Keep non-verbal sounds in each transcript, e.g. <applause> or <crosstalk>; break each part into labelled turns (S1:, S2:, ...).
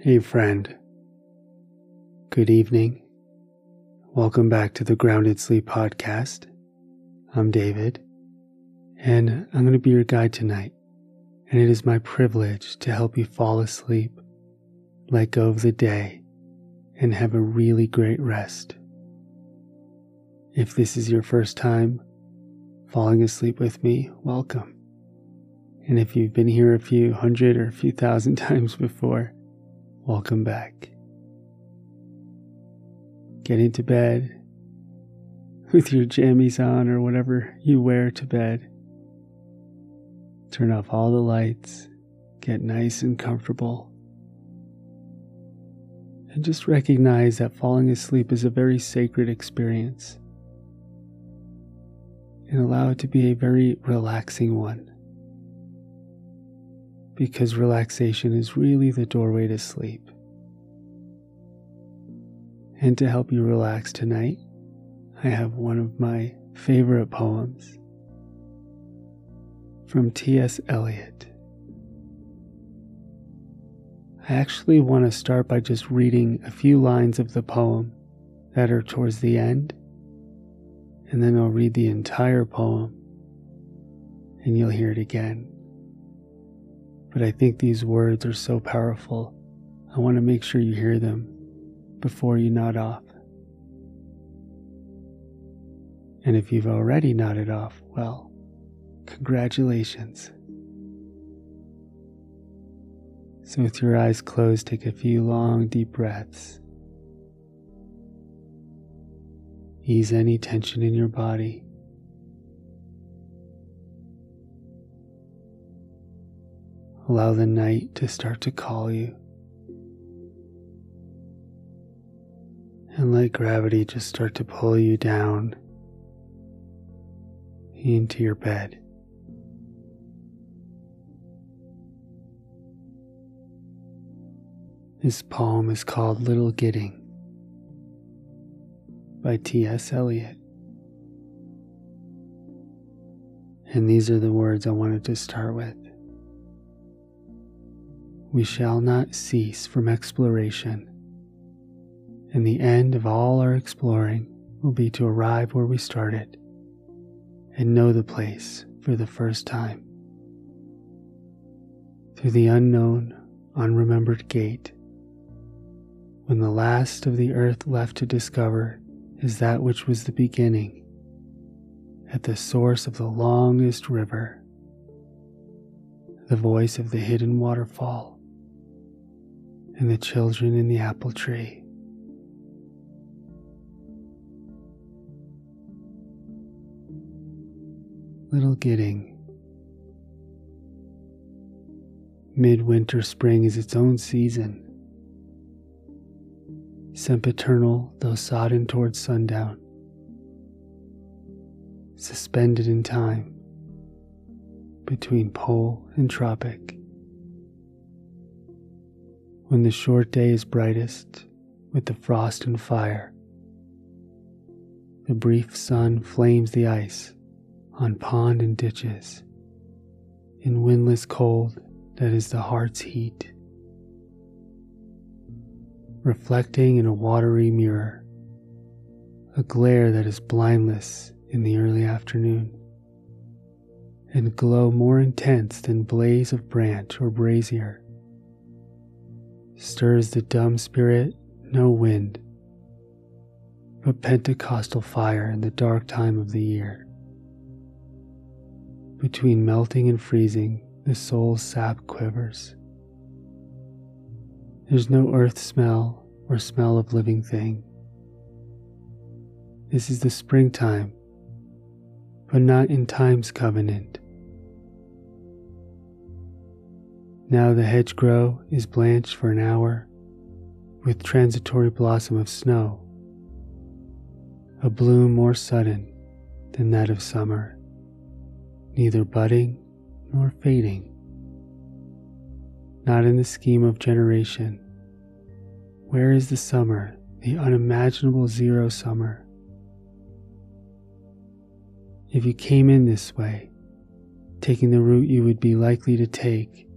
S1: Hey, friend. Good evening. Welcome back to the Grounded Sleep Podcast. I'm David, and I'm going to be your guide tonight. And it is my privilege to help you fall asleep, let go of the day, and have a really great rest. If this is your first time falling asleep with me, welcome. And if you've been here a few hundred or a few thousand <laughs> times before, welcome back. Get into bed with your jammies on or whatever you wear to bed. Turn off all the lights, get nice and comfortable. And just recognize that falling asleep is a very sacred experience. And allow it to be a very relaxing one because relaxation is really the doorway to sleep. And to help you relax tonight, I have one of my favorite poems from T.S. Eliot. I actually want to start by just reading a few lines of the poem that are towards the end, and then I'll read the entire poem and you'll hear it again but I think these words are so powerful. I want to make sure you hear them before you nod off. And if you've already nodded off, well, congratulations. So, with your eyes closed, take a few long, deep breaths. Ease any tension in your body. Allow the night to start to call you. And let gravity just start to pull you down into your bed. This poem is called Little Gidding by T.S. Eliot. And these are the words I wanted to start with we shall not cease from exploration, and the end of all our exploring will be to arrive where we started and know the place for the first time. Through the unknown, unremembered gate, when the last of the earth left to discover is that which was the beginning, at the source of the longest river, the voice of the hidden waterfall and the children in the apple tree. Little Gidding. Midwinter spring is its own season. Sempiternal, though sodden towards sundown. Suspended in time between pole and tropic when the short day is brightest with the frost and fire. The brief sun flames the ice on pond and ditches in windless cold that is the heart's heat. Reflecting in a watery mirror, a glare that is blindless in the early afternoon, and glow more intense than blaze of branch or brazier stirs the dumb spirit no wind, but Pentecostal fire in the dark time of the year. Between melting and freezing, the soul's sap quivers. There's no earth smell or smell of living thing. This is the springtime, but not in time's covenant. Now the hedgerow is blanched for an hour with transitory blossom of snow, a bloom more sudden than that of summer, neither budding nor fading. Not in the scheme of generation. Where is the summer, the unimaginable zero summer? If you came in this way, taking the route you would be likely to take,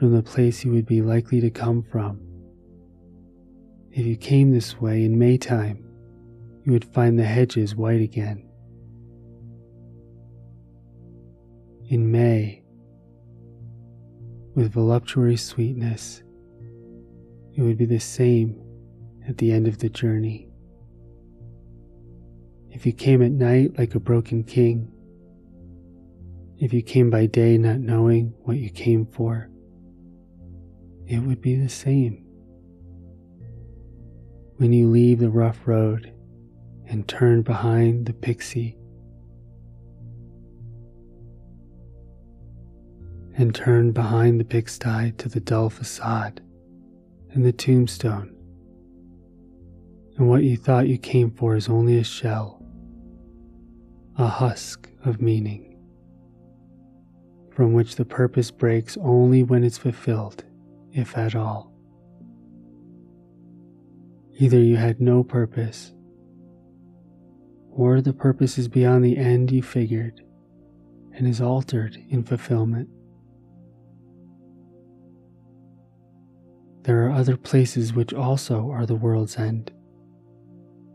S1: from the place you would be likely to come from If you came this way in Maytime, you would find the hedges white again. In May, with voluptuary sweetness, it would be the same at the end of the journey. If you came at night like a broken king, if you came by day not knowing what you came for, it would be the same. When you leave the rough road and turn behind the pixie, and turn behind the pigsty to the dull facade and the tombstone, and what you thought you came for is only a shell, a husk of meaning, from which the purpose breaks only when it's fulfilled if at all. Either you had no purpose, or the purpose is beyond the end you figured and is altered in fulfillment. There are other places which also are the world's end,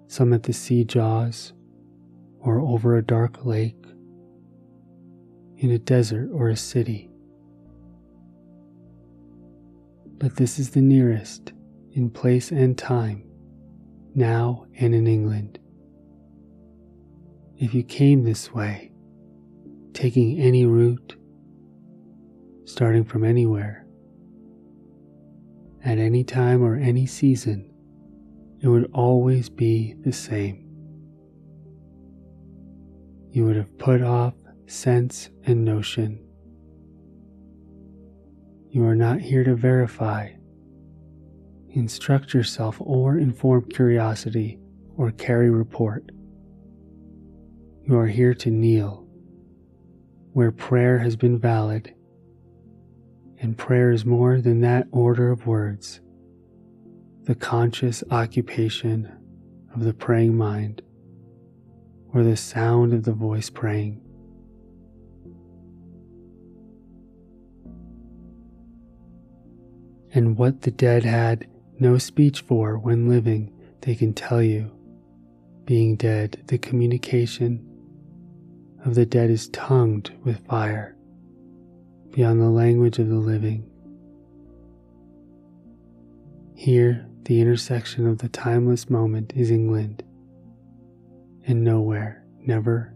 S1: some at the sea jaws, or over a dark lake, in a desert or a city but this is the nearest in place and time, now and in England. If you came this way, taking any route, starting from anywhere, at any time or any season, it would always be the same. You would have put off sense and notion you are not here to verify, instruct yourself, or inform curiosity or carry report. You are here to kneel where prayer has been valid, and prayer is more than that order of words, the conscious occupation of the praying mind, or the sound of the voice praying. And what the dead had no speech for when living, they can tell you. Being dead, the communication of the dead is tongued with fire beyond the language of the living. Here, the intersection of the timeless moment is England, and nowhere, never,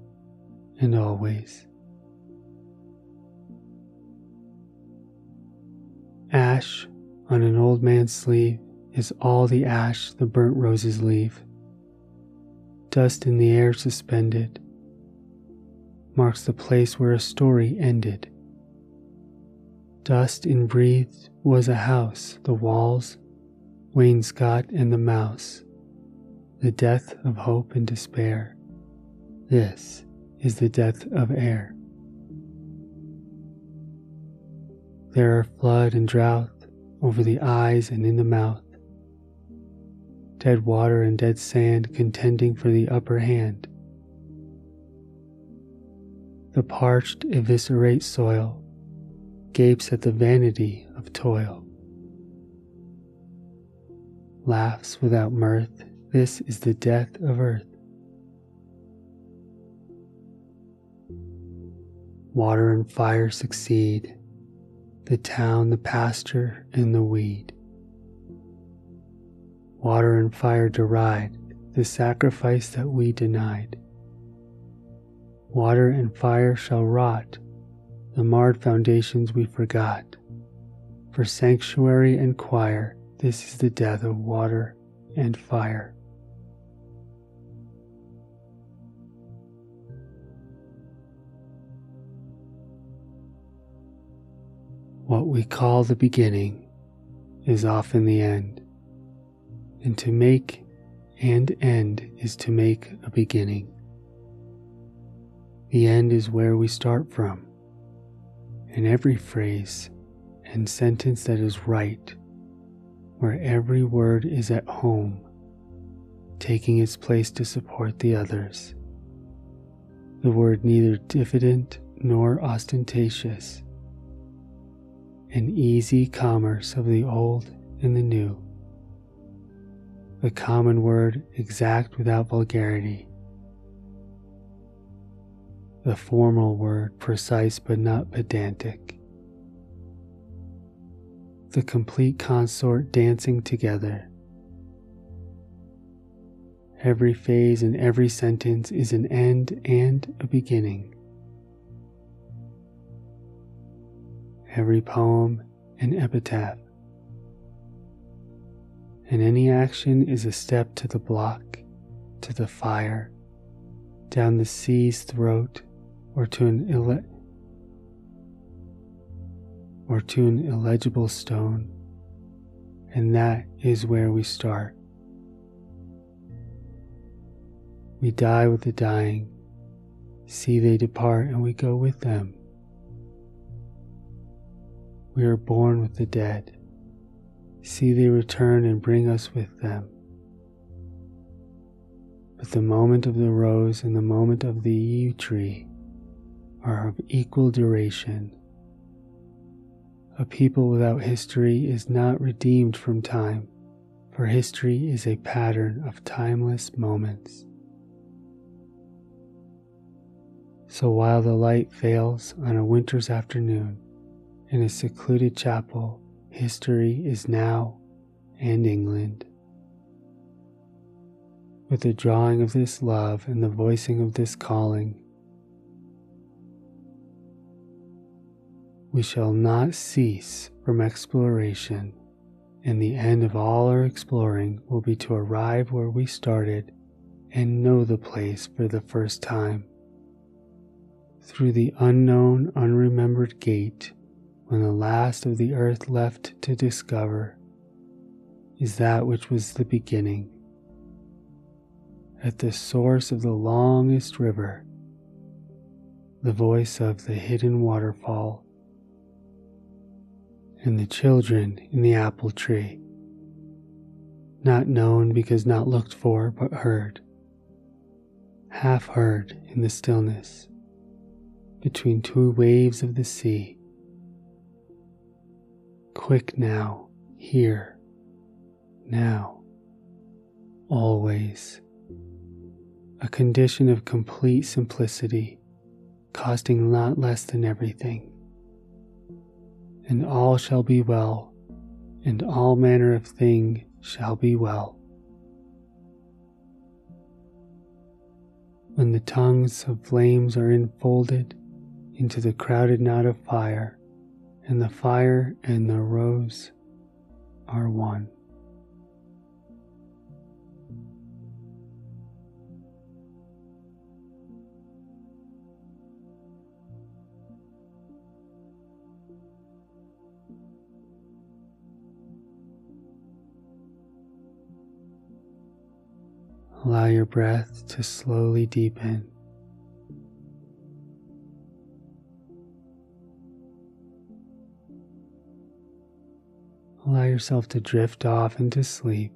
S1: and always. Ash on an old man's sleeve is all the ash the burnt roses leave. Dust in the air suspended marks the place where a story ended. Dust breathed was a house, the walls, wainscot, and the mouse, the death of hope and despair. This is the death of air. There are flood and drought, over the eyes and in the mouth. Dead water and dead sand contending for the upper hand. The parched, eviscerate soil gapes at the vanity of toil. Laughs without mirth, this is the death of earth. Water and fire succeed, the town, the pasture, and the weed. Water and fire deride the sacrifice that we denied. Water and fire shall rot the marred foundations we forgot. For sanctuary and choir, this is the death of water and fire. What we call the beginning is often the end, and to make and end is to make a beginning. The end is where we start from, and every phrase and sentence that is right, where every word is at home, taking its place to support the others. The word neither diffident nor ostentatious an easy commerce of the old and the new. the common word exact without vulgarity, the formal word precise but not pedantic, the complete consort dancing together. Every phase and every sentence is an end and a beginning. Every poem an epitaph and any action is a step to the block, to the fire, down the sea's throat, or to an ille- or to an illegible stone, and that is where we start. We die with the dying, see they depart, and we go with them. We are born with the dead See they return and bring us with them. But the moment of the rose and the moment of the yew tree are of equal duration. A people without history is not redeemed from time, for history is a pattern of timeless moments. So while the light fails on a winter's afternoon in a secluded chapel history is now and England. With the drawing of this love and the voicing of this calling, we shall not cease from exploration, and the end of all our exploring will be to arrive where we started and know the place for the first time. Through the unknown, unremembered gate when the last of the earth left to discover is that which was the beginning. At the source of the longest river, the voice of the hidden waterfall, and the children in the apple tree, not known because not looked for, but heard, half heard in the stillness between two waves of the sea quick now, here, now, always. A condition of complete simplicity, costing not less than everything. And all shall be well, and all manner of thing shall be well. When the tongues of flames are enfolded into the crowded knot of fire, and the fire and the rose are one. Allow your breath to slowly deepen. Allow yourself to drift off into sleep.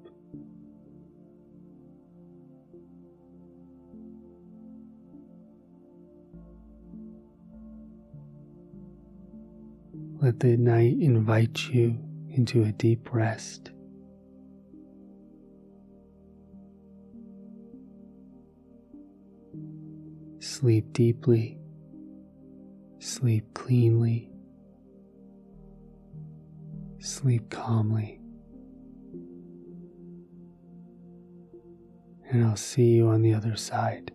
S1: Let the night invite you into a deep rest. Sleep deeply, sleep cleanly sleep calmly. And I'll see you on the other side.